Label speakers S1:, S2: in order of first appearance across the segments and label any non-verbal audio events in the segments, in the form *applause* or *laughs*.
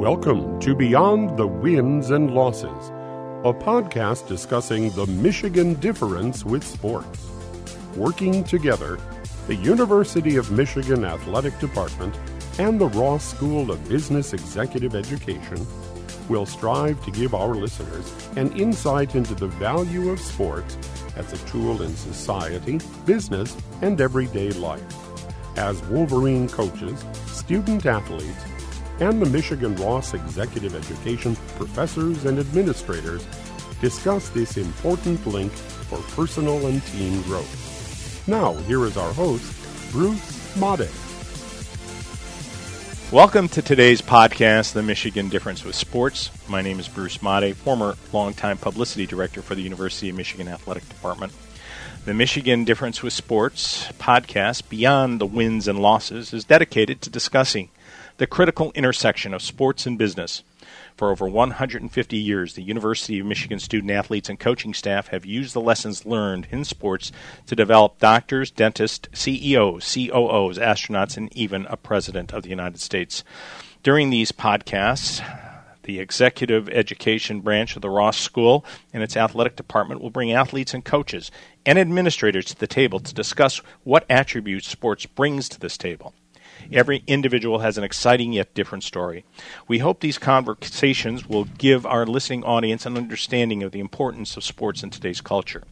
S1: Welcome to Beyond the Wins and Losses, a podcast discussing the Michigan difference with sports. Working together, the University of Michigan Athletic Department and the Ross School of Business Executive Education will strive to give our listeners an insight into the value of sports as a tool in society, business, and everyday life. As Wolverine coaches, student athletes, and the Michigan Ross Executive Education professors and administrators discuss this important link for personal and team growth. Now, here is our host, Bruce Madej.
S2: Welcome to today's podcast, The Michigan Difference with Sports. My name is Bruce Madej, former longtime publicity director for the University of Michigan Athletic Department. The Michigan Difference with Sports podcast, Beyond the Wins and Losses, is dedicated to discussing the critical intersection of sports and business. For over 150 years, the University of Michigan student athletes and coaching staff have used the lessons learned in sports to develop doctors, dentists, CEOs, COOs, astronauts, and even a president of the United States. During these podcasts, the executive education branch of the Ross School and its athletic department will bring athletes and coaches and administrators to the table to discuss what attributes sports brings to this table. Every individual has an exciting yet different story. We hope these conversations will give our listening audience an understanding of the importance of sports in today's culture.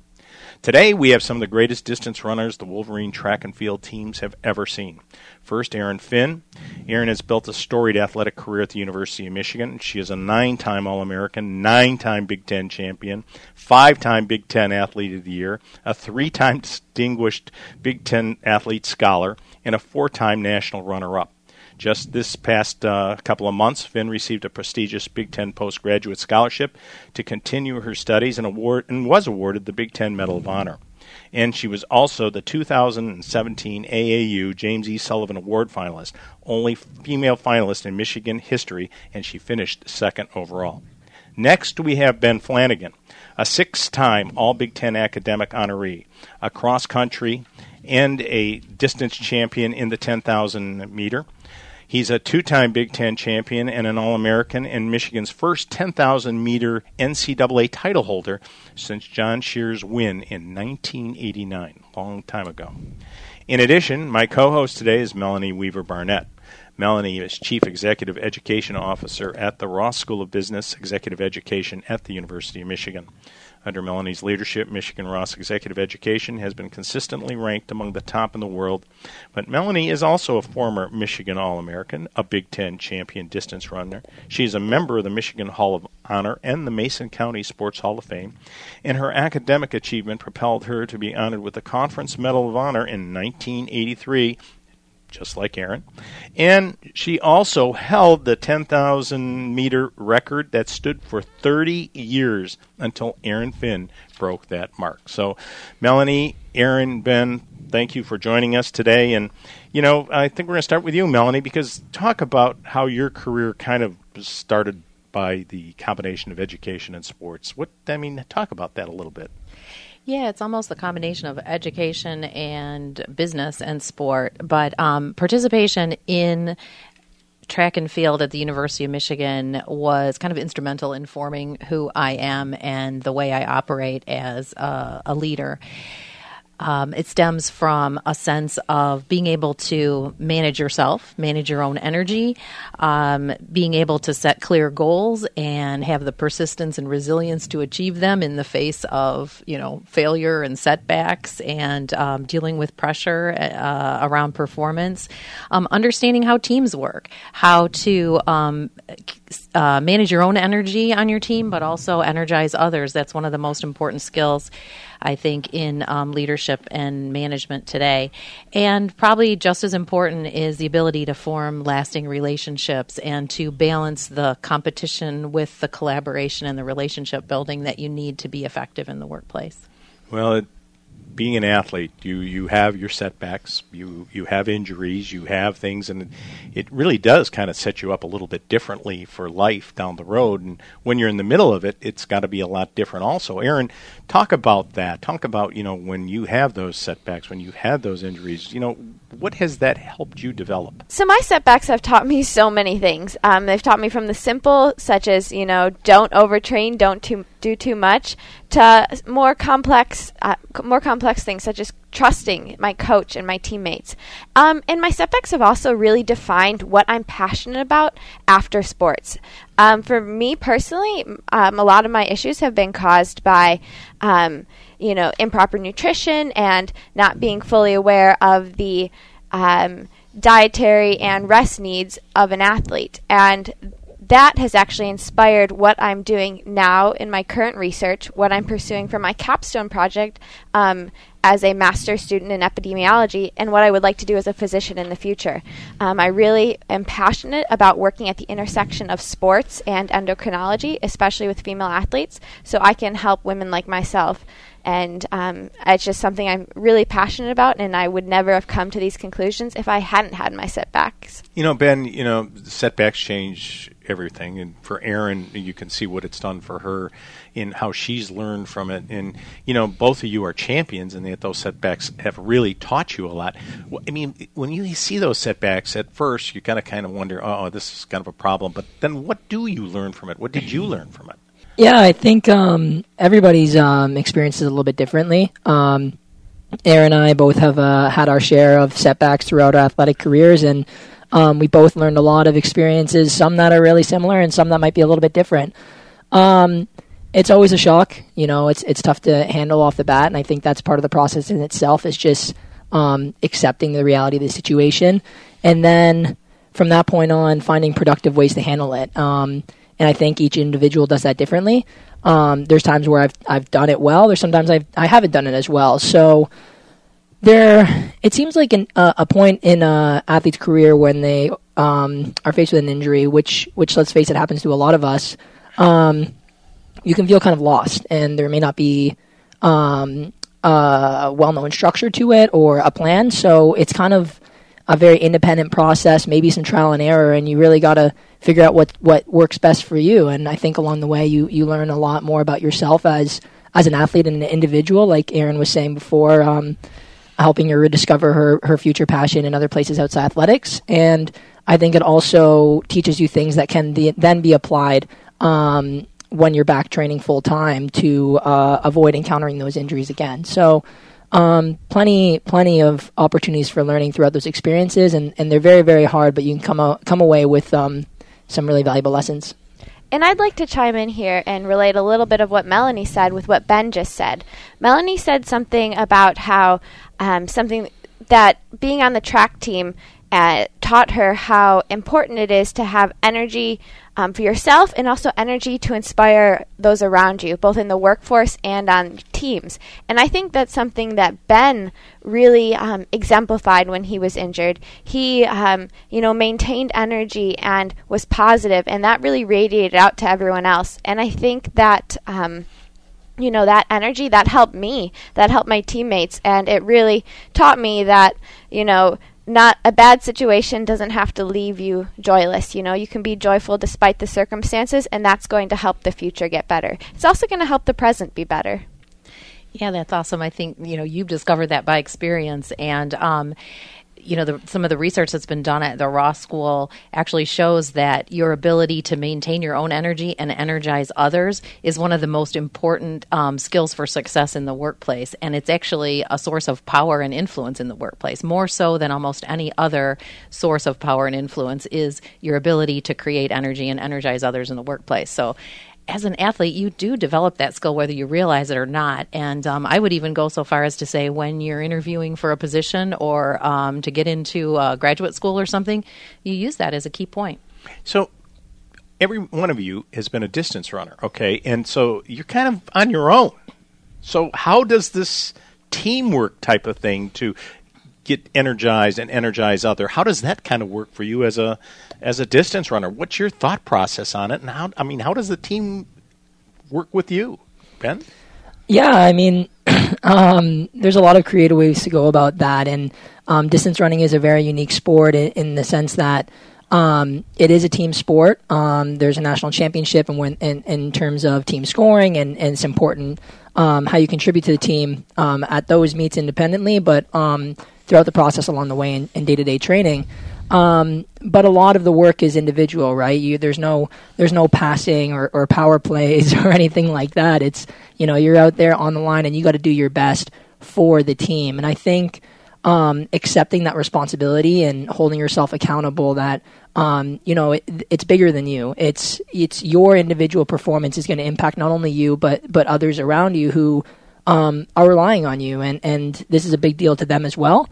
S2: Today, we have some of the greatest distance runners the Wolverine track and field teams have ever seen. First, Erin Finn. Erin has built a storied athletic career at the University of Michigan. She is a nine time All American, nine time Big Ten champion, five time Big Ten Athlete of the Year, a three time *laughs* distinguished Big Ten Athlete Scholar, and a four time national runner up. Just this past uh, couple of months, Finn received a prestigious Big Ten postgraduate scholarship to continue her studies and, award, and was awarded the Big Ten Medal of Honor. And she was also the 2017 AAU James E. Sullivan Award finalist, only female finalist in Michigan history, and she finished second overall. Next, we have Ben Flanagan, a six time All Big Ten academic honoree, a cross country and a distance champion in the 10,000 meter. He's a two time Big Ten champion and an All American and Michigan's first 10,000 meter NCAA title holder since John Scherer's win in 1989, long time ago. In addition, my co host today is Melanie Weaver Barnett. Melanie is Chief Executive Education Officer at the Ross School of Business Executive Education at the University of Michigan. Under Melanie's leadership, Michigan Ross Executive Education has been consistently ranked among the top in the world. But Melanie is also a former Michigan All American, a Big Ten champion distance runner. She is a member of the Michigan Hall of Honor and the Mason County Sports Hall of Fame. And her academic achievement propelled her to be honored with the Conference Medal of Honor in 1983 just like Erin. And she also held the 10,000 meter record that stood for 30 years until Erin Finn broke that mark. So, Melanie, Erin, Ben, thank you for joining us today. And, you know, I think we're going to start with you, Melanie, because talk about how your career kind of started by the combination of education and sports. What, I mean, talk about that a little bit.
S3: Yeah, it's almost the combination of education and business and sport, but um, participation in track and field at the University of Michigan was kind of instrumental in forming who I am and the way I operate as a, a leader. Um, it stems from a sense of being able to manage yourself, manage your own energy, um, being able to set clear goals and have the persistence and resilience to achieve them in the face of you know failure and setbacks, and um, dealing with pressure uh, around performance. Um, understanding how teams work, how to um, uh, manage your own energy on your team, but also energize others. That's one of the most important skills, I think, in um, leadership and management today. And probably just as important is the ability to form lasting relationships and to balance the competition with the collaboration and the relationship building that you need to be effective in the workplace.
S2: Well, it being an athlete, you you have your setbacks, you you have injuries, you have things, and it really does kind of set you up a little bit differently for life down the road. And when you're in the middle of it, it's got to be a lot different. Also, Erin, talk about that. Talk about you know when you have those setbacks, when you have those injuries. You know, what has that helped you develop?
S4: So my setbacks have taught me so many things. Um, they've taught me from the simple, such as you know, don't overtrain, don't too, do too much, to more complex, uh, more complex things such as trusting my coach and my teammates. Um, and my setbacks have also really defined what I'm passionate about after sports. Um, for me personally, um, a lot of my issues have been caused by um, you know, improper nutrition and not being fully aware of the um, dietary and rest needs of an athlete. And that has actually inspired what I'm doing now in my current research, what I'm pursuing for my capstone project um, as a master's student in epidemiology, and what I would like to do as a physician in the future. Um, I really am passionate about working at the intersection of sports and endocrinology, especially with female athletes, so I can help women like myself and um, it's just something I'm really passionate about, and I would never have come to these conclusions if I hadn't had my setbacks.
S2: You know, Ben, you know, setbacks change everything, and for Erin, you can see what it's done for her in how she's learned from it. And you know, both of you are champions, and that those setbacks have really taught you a lot. I mean, when you see those setbacks at first, you kind of kind of wonder, oh, this is kind of a problem. But then, what do you learn from it? What did you learn from it?
S5: Yeah, I think um, everybody's um, experiences a little bit differently. Um, Erin and I both have uh, had our share of setbacks throughout our athletic careers, and um, we both learned a lot of experiences, some that are really similar and some that might be a little bit different. Um, it's always a shock, you know. It's it's tough to handle off the bat, and I think that's part of the process in itself. Is just um, accepting the reality of the situation, and then from that point on, finding productive ways to handle it. And I think each individual does that differently. Um, there's times where I've I've done it well. There's sometimes I've I haven't done it as well. So there, it seems like an, uh, a point in an athlete's career when they um, are faced with an injury, which which let's face it happens to a lot of us. Um, you can feel kind of lost, and there may not be um, a well-known structure to it or a plan. So it's kind of a very independent process, maybe some trial and error, and you really got to figure out what what works best for you. And I think along the way, you you learn a lot more about yourself as as an athlete and an individual. Like Erin was saying before, um, helping her rediscover her her future passion in other places outside athletics. And I think it also teaches you things that can be, then be applied. Um, when you're back training full time to uh, avoid encountering those injuries again. So, um, plenty, plenty of opportunities for learning throughout those experiences, and, and they're very, very hard. But you can come a, come away with um, some really valuable lessons.
S4: And I'd like to chime in here and relate a little bit of what Melanie said with what Ben just said. Melanie said something about how um, something that being on the track team uh, taught her how important it is to have energy um, for yourself and also energy to inspire those around you, both in the workforce and on teams. And I think that's something that Ben really um, exemplified when he was injured. He, um, you know, maintained energy and was positive, and that really radiated out to everyone else. And I think that um, you know that energy that helped me that helped my teammates and it really taught me that you know not a bad situation doesn't have to leave you joyless. You know, you can be joyful despite the circumstances, and that's going to help the future get better. It's also going to help the present be better.
S3: Yeah, that's awesome. I think you know you've discovered that by experience, and um, you know, the, some of the research that's been done at the Ross School actually shows that your ability to maintain your own energy and energize others is one of the most important um, skills for success in the workplace. And it's actually a source of power and influence in the workplace, more so than almost any other source of power and influence is your ability to create energy and energize others in the workplace. So as an athlete, you do develop that skill whether you realize it or not. And um, I would even go so far as to say when you're interviewing for a position or um, to get into graduate school or something, you use that as a key point.
S2: So, every one of you has been a distance runner, okay? And so you're kind of on your own. So, how does this teamwork type of thing to get energized and energize other. How does that kind of work for you as a as a distance runner? What's your thought process on it, and how I mean, how does the team work with you, Ben?
S5: Yeah, I mean, *clears throat* um, there's a lot of creative ways to go about that, and um, distance running is a very unique sport in, in the sense that. Um, it is a team sport. Um, there's a national championship, and when in, in terms of team scoring, and, and it's important um, how you contribute to the team um, at those meets independently. But um, throughout the process along the way in day to day training. Um, but a lot of the work is individual, right? You, there's no there's no passing or, or power plays *laughs* or anything like that. It's you know you're out there on the line and you got to do your best for the team. And I think um, accepting that responsibility and holding yourself accountable that um, you know it, it's bigger than you. It's it's your individual performance is going to impact not only you but but others around you who um, are relying on you, and and this is a big deal to them as well.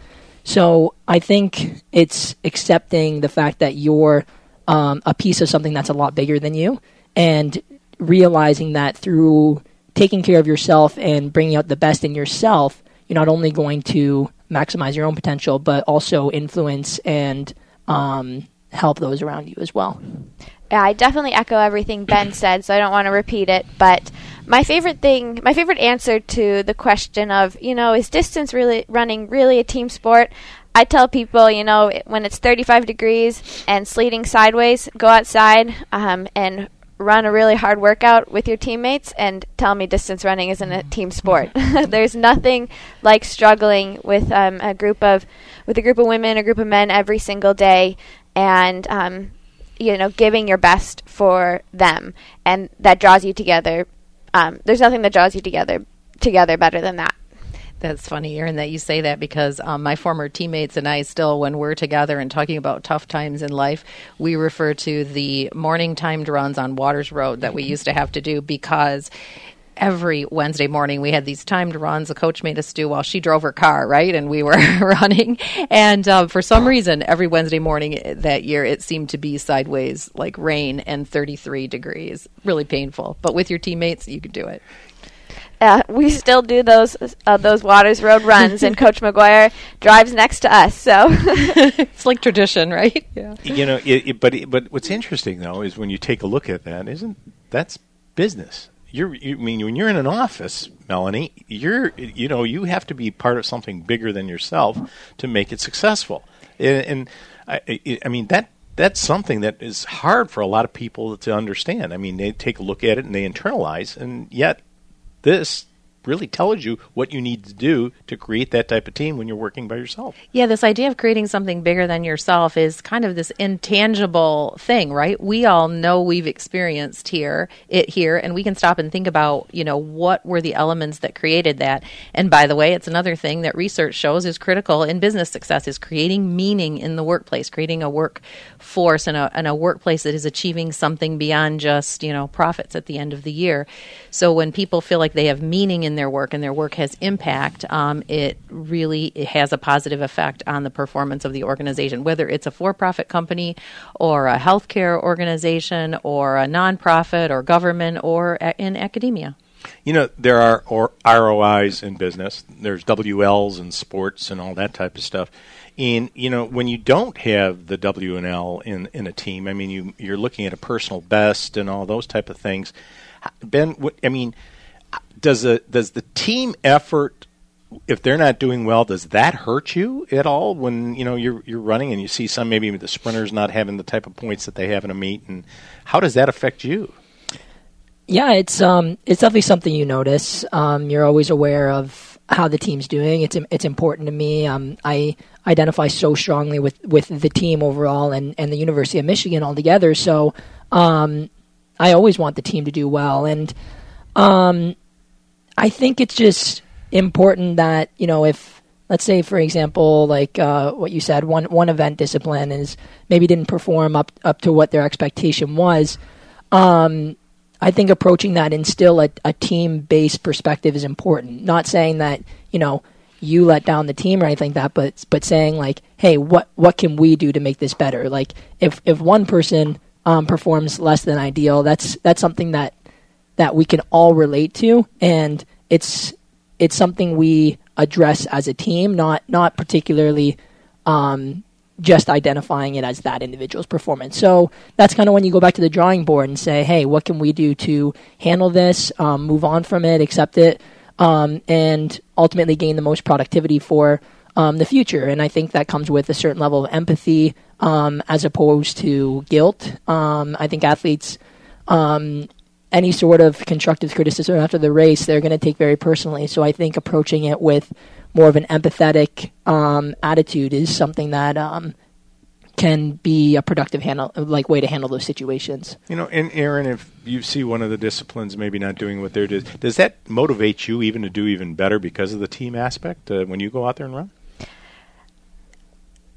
S5: So I think it's accepting the fact that you're um, a piece of something that's a lot bigger than you, and realizing that through taking care of yourself and bringing out the best in yourself, you're not only going to maximize your own potential, but also influence and um, help those around you as well.
S4: I definitely echo everything Ben *clears throat* said, so I don't want to repeat it. But my favorite thing, my favorite answer to the question of, you know, is distance really running really a team sport? I tell people, you know, when it's 35 degrees and sleeting sideways, go outside um, and run a really hard workout with your teammates and tell me distance running isn't a team sport. *laughs* *laughs* There's nothing like struggling with um, a group of with a group of women, a group of men every single day, and um, you know, giving your best for them, and that draws you together um, there's nothing that draws you together together better than that.
S3: That's funny, Erin, that you say that because um, my former teammates and I still, when we're together and talking about tough times in life, we refer to the morning timed runs on Waters Road that we used to have to do because every Wednesday morning we had these timed runs. The coach made us do while she drove her car, right? And we were *laughs* running. And uh, for some reason, every Wednesday morning that year, it seemed to be sideways, like rain and 33 degrees. Really painful. But with your teammates, you could do it.
S4: Uh, we still do those uh, those Waters Road runs, and Coach McGuire drives next to us. So *laughs* *laughs*
S3: it's like tradition, right?
S2: Yeah. You know, it, it, but it, but what's interesting though is when you take a look at that, isn't that's business? You're you mean when you're in an office, Melanie, you're you know you have to be part of something bigger than yourself to make it successful. And, and I, I mean that that's something that is hard for a lot of people to understand. I mean, they take a look at it and they internalize, and yet this really tells you what you need to do to create that type of team when you're working by yourself.
S3: Yeah, this idea of creating something bigger than yourself is kind of this intangible thing, right? We all know we've experienced here it here and we can stop and think about, you know, what were the elements that created that. And by the way, it's another thing that research shows is critical in business success is creating meaning in the workplace, creating a workforce and a and a workplace that is achieving something beyond just, you know, profits at the end of the year. So when people feel like they have meaning in their work and their work has impact, um, it really it has a positive effect on the performance of the organization, whether it's a for profit company or a healthcare organization or a nonprofit or government or a- in academia.
S2: You know, there are ROIs in business. There's WLs in sports and all that type of stuff. And you know, when you don't have the W and L in in a team, I mean, you you're looking at a personal best and all those type of things. Ben, I mean, does the does the team effort if they're not doing well, does that hurt you at all when you know you're you're running and you see some maybe the sprinters not having the type of points that they have in a meet, and how does that affect you?
S5: Yeah, it's um it's definitely something you notice. Um, you're always aware of how the team's doing. It's it's important to me. Um, I identify so strongly with, with the team overall and, and the University of Michigan altogether. So um, I always want the team to do well, and um, I think it's just important that you know if let's say for example like uh, what you said one one event discipline is maybe didn't perform up up to what their expectation was. Um, i think approaching that in still a, a team based perspective is important. Not saying that you know you let down the team or anything like that but but saying like hey what what can we do to make this better? Like if if one person um, performs less than ideal that's that's something that that we can all relate to, and it's it's something we address as a team, not not particularly um, just identifying it as that individual's performance. So that's kind of when you go back to the drawing board and say, hey, what can we do to handle this, um, move on from it, accept it, um, and ultimately gain the most productivity for um, the future. And I think that comes with a certain level of empathy um, as opposed to guilt. Um, I think athletes um, any sort of constructive criticism after the race, they're going to take very personally. So I think approaching it with more of an empathetic um, attitude is something that um, can be a productive handle like way to handle those situations.
S2: You know, and Erin, if you see one of the disciplines maybe not doing what they're doing, does that motivate you even to do even better because of the team aspect uh, when you go out there and run?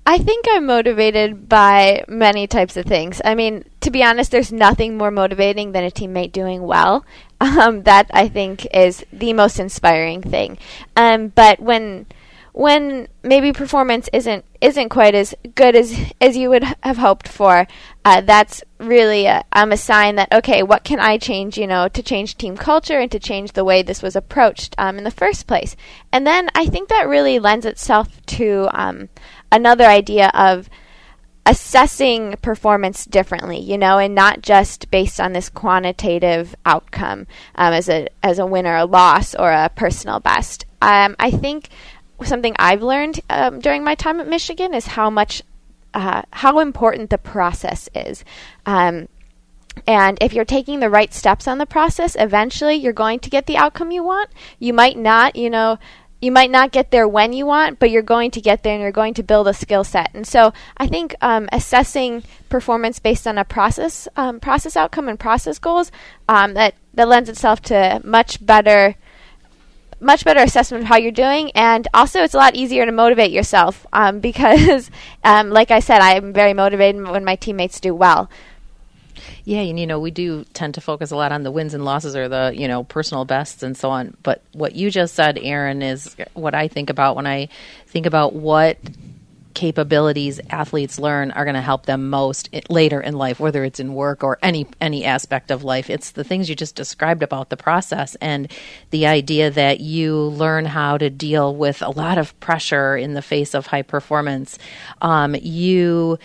S4: I think I'm motivated by many types of things. I mean, to be honest, there's nothing more motivating than a teammate doing well. *laughs* Um, that I think is the most inspiring thing. Um, but when when maybe performance isn't isn't quite as good as as you would have hoped for, uh, that's really a, a sign that okay, what can I change? You know, to change team culture and to change the way this was approached um, in the first place. And then I think that really lends itself to um, another idea of assessing performance differently, you know, and not just based on this quantitative outcome um, as a as a win or a loss or a personal best. Um, I think something I've learned um, during my time at Michigan is how much uh, how important the process is. Um, and if you're taking the right steps on the process, eventually you're going to get the outcome you want. You might not, you know, you might not get there when you want, but you're going to get there and you're going to build a skill set. And so I think um, assessing performance based on a process, um, process outcome and process goals, um, that, that lends itself to much better, much better assessment of how you're doing. And also it's a lot easier to motivate yourself um, *laughs* because, um, like I said, I'm very motivated when my teammates do well.
S3: Yeah, and you know, we do tend to focus a lot on the wins and losses or the, you know, personal bests and so on. But what you just said, Erin, is what I think about when I think about what capabilities athletes learn are going to help them most later in life whether it's in work or any any aspect of life it's the things you just described about the process and the idea that you learn how to deal with a lot of pressure in the face of high performance um, you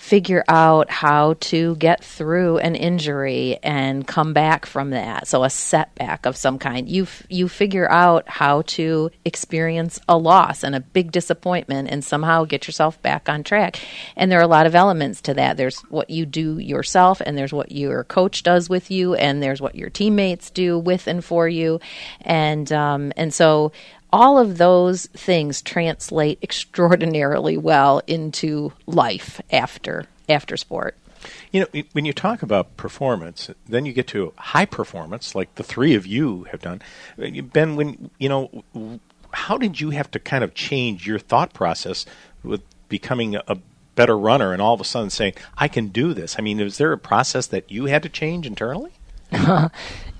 S3: figure out how to get through an injury and come back from that. So a setback of some kind. You f- you figure out how to experience a loss and a big disappointment and somehow get yourself back on track. And there are a lot of elements to that. There's what you do yourself and there's what your coach does with you and there's what your teammates do with and for you. And um, and so all of those things translate extraordinarily well into life after after sport.
S2: You know, when you talk about performance, then you get to high performance, like the three of you have done. Ben, when you know, how did you have to kind of change your thought process with becoming a better runner, and all of a sudden saying, "I can do this"? I mean, is there a process that you had to change internally? *laughs*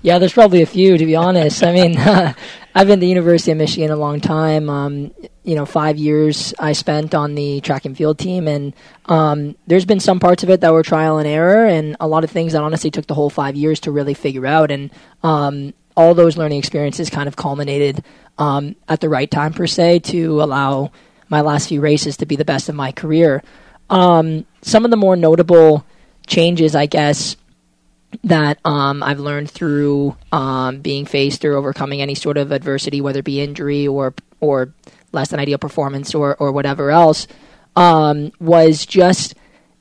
S5: yeah, there's probably a few to be honest. I mean, *laughs* I've been at the University of Michigan a long time. Um, you know, five years I spent on the track and field team, and um, there's been some parts of it that were trial and error, and a lot of things that honestly took the whole five years to really figure out. And um, all those learning experiences kind of culminated um, at the right time, per se, to allow my last few races to be the best of my career. Um, some of the more notable changes, I guess, that um, I've learned through um, being faced or overcoming any sort of adversity, whether it be injury or or less than ideal performance or or whatever else, um, was just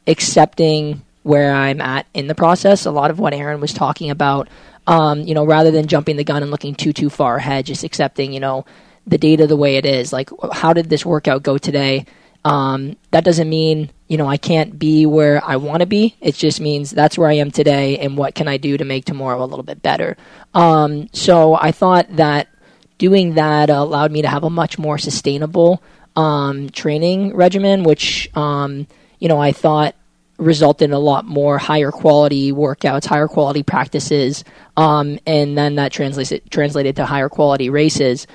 S5: accepting where I'm at in the process. A lot of what Erin was talking about, um, you know, rather than jumping the gun and looking too too far ahead, just accepting, you know, the data the way it is. Like, how did this workout go today? Um, that doesn't mean you know I can't be where I want to be. It just means that's where I am today, and what can I do to make tomorrow a little bit better. Um, so I thought that doing that allowed me to have a much more sustainable um, training regimen, which um, you know I thought resulted in a lot more higher quality workouts, higher quality practices, um, and then that translates translated to higher quality races.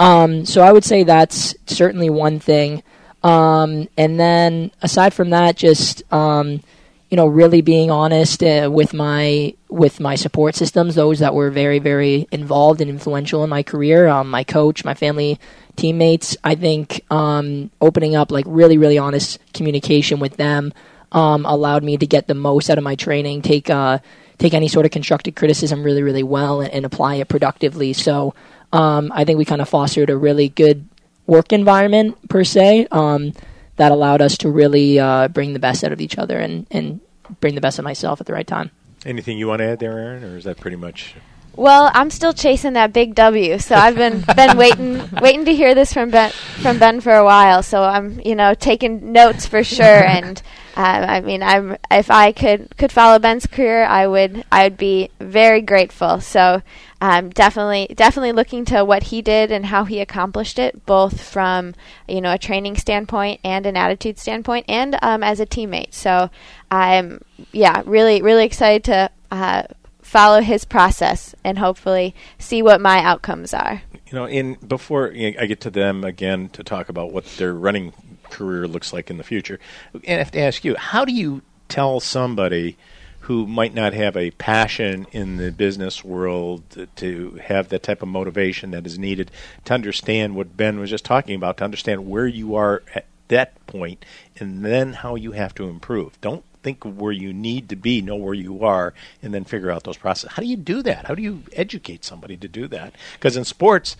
S5: Um, so I would say that's certainly one thing. Um, and then aside from that, just um, you know, really being honest uh, with my with my support systems, those that were very very involved and influential in my career, um, my coach, my family, teammates. I think um, opening up like really really honest communication with them um, allowed me to get the most out of my training. Take uh, take any sort of constructive criticism really really well and, and apply it productively. So. Um, I think we kind of fostered a really good work environment per se um, that allowed us to really uh, bring the best out of each other and, and bring the best of myself at the right time.
S2: Anything you want to add there, Erin, or is that pretty much?
S4: Well, I'm still chasing that big W, so I've been *laughs* been waiting waiting to hear this from Ben from Ben for a while. So I'm you know taking notes for sure. *laughs* and uh, I mean, I'm if I could could follow Ben's career, I would I would be very grateful. So um, definitely definitely looking to what he did and how he accomplished it, both from you know a training standpoint and an attitude standpoint, and um, as a teammate. So I'm yeah really really excited to. Uh, follow his process and hopefully see what my outcomes are.
S2: You know, in before I get to them again to talk about what their running career looks like in the future, I have to ask you, how do you tell somebody who might not have a passion in the business world to have that type of motivation that is needed to understand what Ben was just talking about, to understand where you are at that point and then how you have to improve. Don't think where you need to be, know where you are, and then figure out those processes. How do you do that? How do you educate somebody to do that? Because in sports,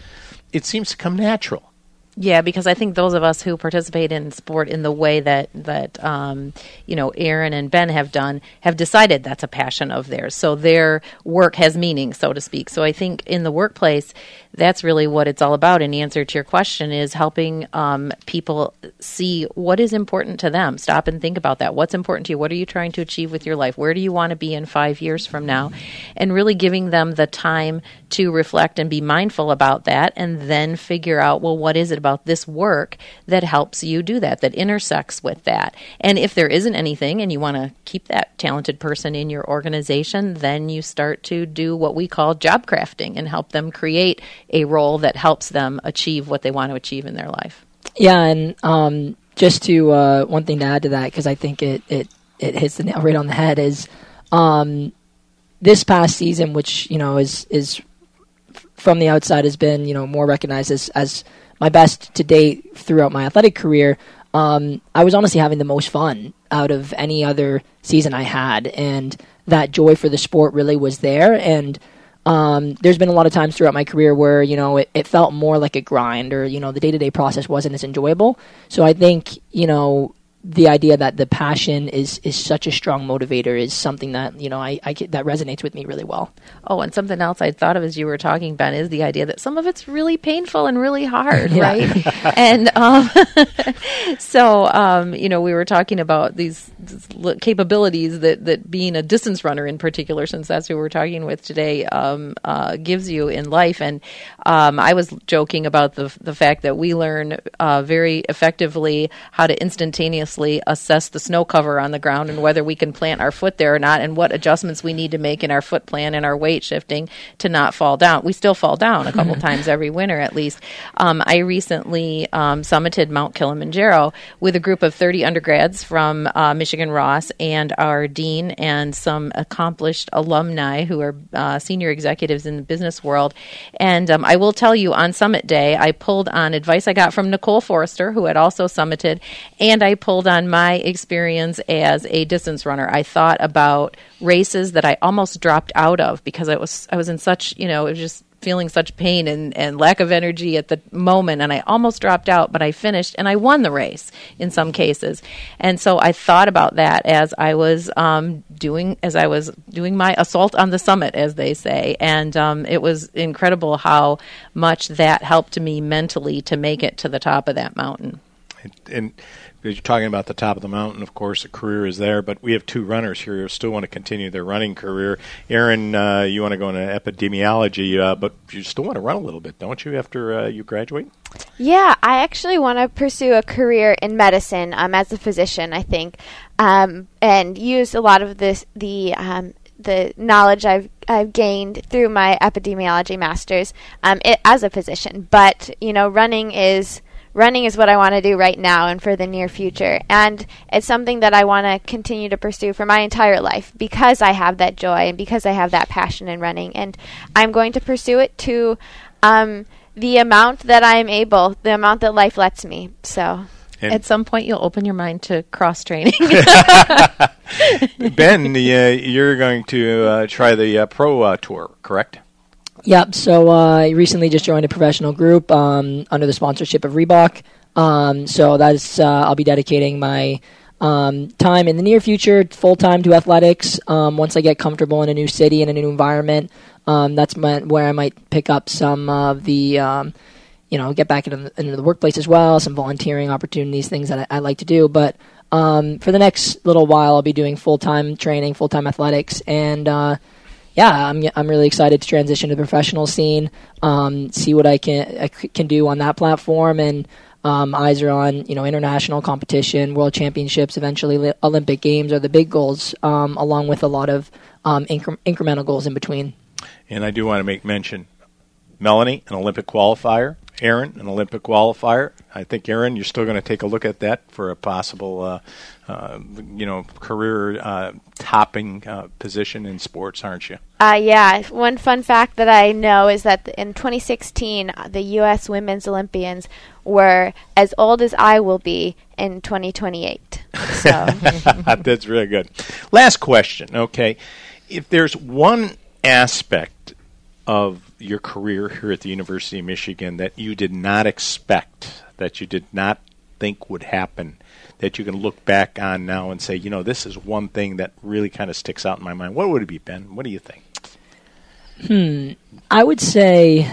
S2: it seems to come natural.
S3: Yeah, because I think those of us who participate in sport in the way that that um, you know Erin and Ben have done have decided that's a passion of theirs. So their work has meaning, so to speak. So I think in the workplace, that's really what it's all about. In the answer to your question, is helping um, people see what is important to them. Stop and think about that. What's important to you? What are you trying to achieve with your life? Where do you want to be in five years from now? And really giving them the time to reflect and be mindful about that, and then figure out well, what is it about this work that helps you do that, that intersects with that? And if there isn't anything, and you want to keep that talented person in your organization, then you start to do what we call job crafting and help them create a role that helps them achieve what they want to achieve in their life.
S5: Yeah, and um, just to uh, one thing to add to that, because I think it, it, it hits the nail right on the head, is um, this past season, which you know is is from the outside has been you know more recognized as as my best to date throughout my athletic career. Um, I was honestly having the most fun out of any other season I had, and that joy for the sport really was there. And um, there's been a lot of times throughout my career where you know it, it felt more like a grind, or you know the day to day process wasn't as enjoyable. So I think you know the idea that the passion is is such a strong motivator is something that you know I, I that resonates with me really well.
S3: Oh, and something else I thought of as you were talking, Ben, is the idea that some of it's really painful and really hard, *laughs* right? *laughs* and um, *laughs* so um, you know we were talking about these, these, capabilities that that being a distance runner in particular, since that's who we're talking with today, um, uh, gives you in life. And um, I was joking about the the fact that we learn uh, very effectively how to instantaneously assess the snow cover on the ground and whether we can plant our foot there or not, and what adjustments we need to make in our foot plan and our weight shifting to not fall down. We still fall down a couple *laughs* times every winter at least. Um, I recently um, summited Mount Kilimanjaro with a group of 30 undergrads from uh, Michigan Ross and our dean and some accomplished alumni who are uh, senior executives in the business world. And um, I will tell you, on summit day, I pulled on advice I got from Nicole Forrester, who had also summited, and I pulled on my experience as a distance runner. I thought about races that I almost dropped out of because I was I was in such you know it was just feeling such pain and, and lack of energy at the moment and I almost dropped out but I finished and I won the race in some cases. And so I thought about that as I was um, doing as I was doing my assault on the summit as they say. And um, it was incredible how much that helped me mentally to make it to the top of that mountain.
S2: And, and you're talking about the top of the mountain, of course, a career is there, but we have two runners here who still want to continue their running career. Erin, uh, you want to go into epidemiology, uh, but you still want to run a little bit, don't you, after uh, you graduate?
S4: Yeah, I actually want to pursue a career in medicine um, as a physician, I think, um, and use a lot of this the um, the knowledge I've I've gained through my epidemiology masters um, it, as a physician. But you know, running is running is what I want to do right now and for the near future. And it's something that I want to continue to pursue for my entire life because I have that joy and because I have that passion in running. And I'm going to pursue it to um, the amount that I'm able, the amount that life lets me. So.
S3: And At some point, you'll open your mind to cross training. *laughs* *laughs*
S2: ben, uh, you're going to uh, try the uh, pro uh, tour, correct?
S5: Yep. So uh, I recently just joined a professional group um, under the sponsorship of Reebok. Um, so that's uh, I'll be dedicating my um, time in the near future, full time to athletics. Um, once I get comfortable in a new city and a new environment, um, that's my, where I might pick up some of the, um, you know, get back into the, into the, workplace as well, some volunteering opportunities, things that I, I like to do. But for the next little while, I'll be doing full time training, full time athletics, and uh, yeah, I'm I'm really excited to transition to the professional scene, um, see what I can I can do on that platform, and um, eyes are on you know international competition, world championships, eventually Olympic games are the big goals, um, along with a lot of um, incre- incremental goals in between.
S2: And I do want to make mention, Melanie, an Olympic qualifier, Erin, an Olympic qualifier. I think Erin, you're still going to take a look at that for a possible, uh, uh, you know, career uh, topping uh, position in sports, aren't you?
S4: Uh, yeah. One fun fact that I know is that in 2016, the U.S. Women's Olympians were as old as I will be in 2028. *laughs* So *laughs*
S2: that's really good. Last question. Okay, if there's one aspect of your career here at the University of Michigan that you did not expect, that you did not think would happen, that you can look back on now and say, you know, this is one thing that really kind of sticks out in my mind? What would it be, Ben? What do you think?
S5: Hmm. I would say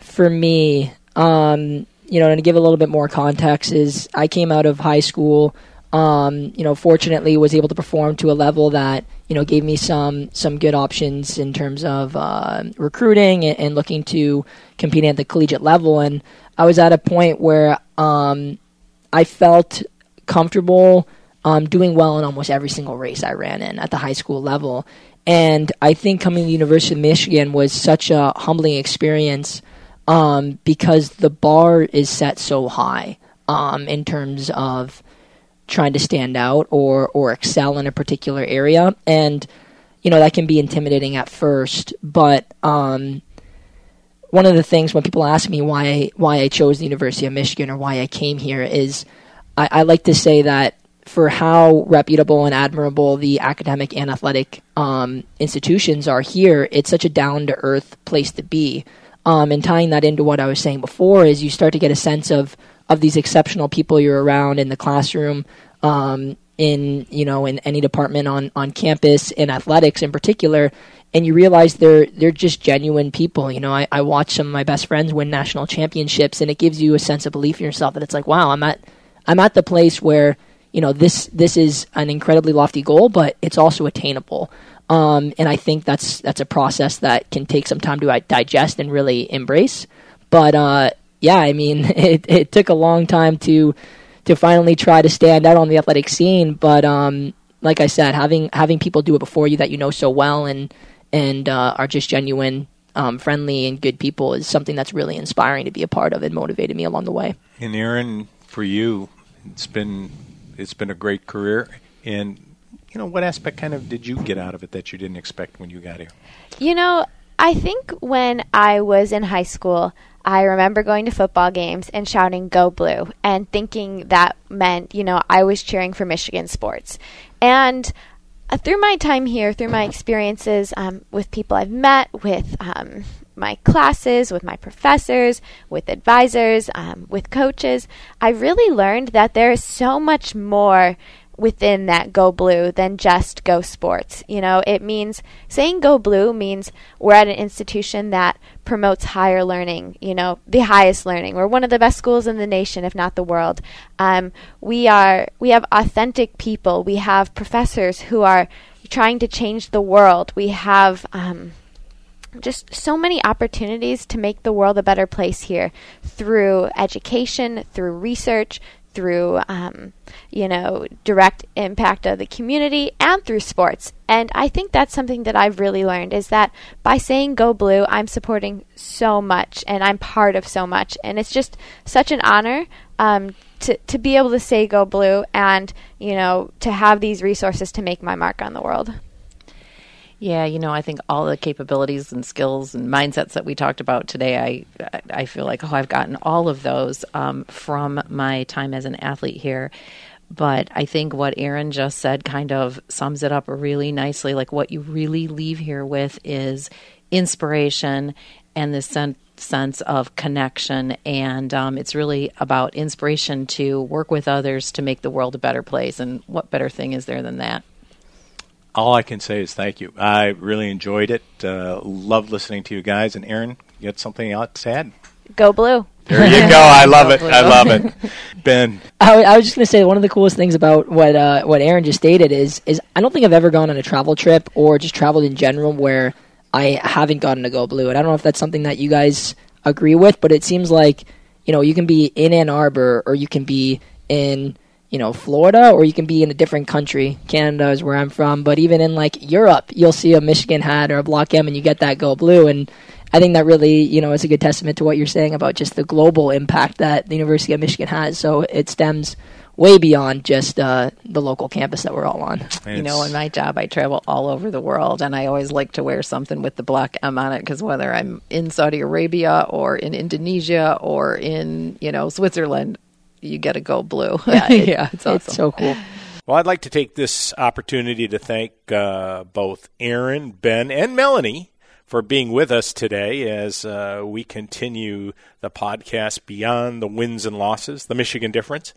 S5: for me, um, you know, and to give a little bit more context, is I came out of high school. Um, you know, fortunately, was able to perform to a level that you know gave me some some good options in terms of uh, recruiting and, and, looking to competing at the collegiate level. And I was at a point where um, I felt comfortable um, doing well in almost every single race I ran in at the high school level. And I think coming to the University of Michigan was such a humbling experience um, because the bar is set so high um, in terms of trying to stand out or or excel in a particular area, and you know that can be intimidating at first. But um, one of the things when people ask me why why I chose the University of Michigan or why I came here is I, I like to say that for how reputable and admirable the academic and athletic um, institutions are here, it's such a down to earth place to be. Um, and tying that into what I was saying before is you start to get a sense of of these exceptional people you're around in the classroom, um, in you know in any department on on campus in athletics in particular, and you realize they're they're just genuine people. You know, I, I watch some of my best friends win national championships, and it gives you a sense of belief in yourself that it's like, wow, I'm at I'm at the place where you know this this is an incredibly lofty goal, but it's also attainable. Um, and I think that's that's a process that can take some time to uh, digest and really embrace. But uh, yeah, I mean, *laughs* it, it took a long time to to finally try to stand out on the athletic scene. But um, like I said, having having people do it before you that you know so well and and uh, are just genuine, um, friendly, and good people is something that's really inspiring to be a part of and motivated me along the way.
S2: And Erin, for you, it's been it's been a great career. And you know, what aspect kind of did you get out of it that you didn't expect when you got here?
S4: You know, I think when I was in high school, I remember going to football games and shouting "Go Blue" and thinking that meant, you know, I was cheering for Michigan sports. And uh, through my time here, through my experiences um, with people I've met, with um, my classes, with my professors, with advisors, um, with coaches, I really learned that there is so much more within that go blue than just go sports. You know, it means saying go blue means we're at an institution that promotes higher learning, you know, the highest learning. We're one of the best schools in the nation, if not the world. Um, we are, we have authentic people. We have professors who are trying to change the world. We have, um, just so many opportunities to make the world a better place here through education, through research, through um, you know direct impact of the community and through sports. And i think that's something that i've really learned is that by saying go blue i'm supporting so much and i'm part of so much. And it's just such an honor um, to, to be able to say go blue and you know to have these resources to make my mark on the world
S3: yeah, you know, I think all the capabilities and skills and mindsets that we talked about today, I I feel like oh, I've gotten all of those um, from my time as an athlete here. But I think what Erin just said kind of sums it up really nicely. Like what you really leave here with is inspiration and this sense sense of connection, and um, it's really about inspiration to work with others to make the world a better place. And what better thing is there than that?
S2: All I can say is thank you. I really enjoyed it. Uh, loved listening to you guys. And Erin, you got something else to add?
S4: Go blue.
S2: There you go. I love it. I love it. *laughs* Ben.
S5: I was just going to say one of the coolest things about what uh, what Erin just stated is is I don't think I've ever gone on a travel trip or just traveled in general where I haven't gotten to go blue. And I don't know if that's something that you guys agree with, but it seems like you know you can be in Ann Arbor or you can be in you know Florida or you can be in a different country. Canada is where I'm from, but even in like Europe, you'll see a Michigan hat or a Block M, and you get that go blue and I think that really, you know, is a good testament to what you're saying about just the global impact that the University of Michigan has. So it stems way beyond just uh, the local campus that we're all on.
S3: You know, in my job, I travel all over the world, and I always like to wear something with the Block M on it because whether I'm in Saudi Arabia or in Indonesia or in, you know, Switzerland, you get to go blue. *laughs*
S5: Yeah, it, *laughs*
S3: yeah it's awesome.
S5: It's so cool.
S2: Well, I'd like to take this opportunity to thank uh, both Erin, Ben, and Melanie for being with us today as uh, we continue the podcast Beyond the Wins and Losses, the Michigan Difference.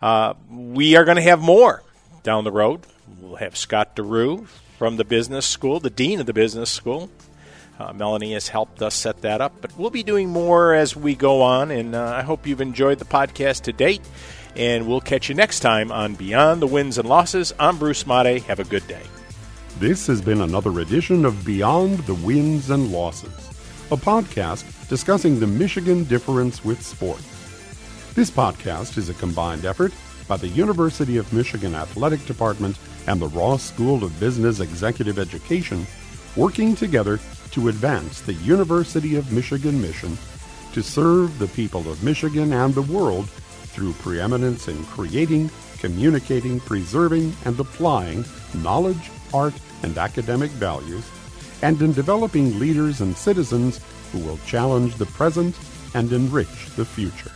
S2: Uh, we are going to have more down the road. We'll have Scott DeRue from the business school, the dean of the business school. Uh, Melanie has helped us set that up, but we'll be doing more as we go on. And uh, I hope you've enjoyed the podcast to date. And we'll catch you next time on Beyond the Wins and Losses. I'm Bruce Madej. Have a good day.
S1: This has been another edition of Beyond the Wins and Losses, a podcast discussing the Michigan difference with sports. This podcast is a combined effort by the University of Michigan Athletic Department and the Ross School of Business Executive Education, working together to advance the University of Michigan mission to serve the people of Michigan and the world through preeminence in creating, communicating, preserving, and applying knowledge, art, and academic values, and in developing leaders and citizens who will challenge the present and enrich the future.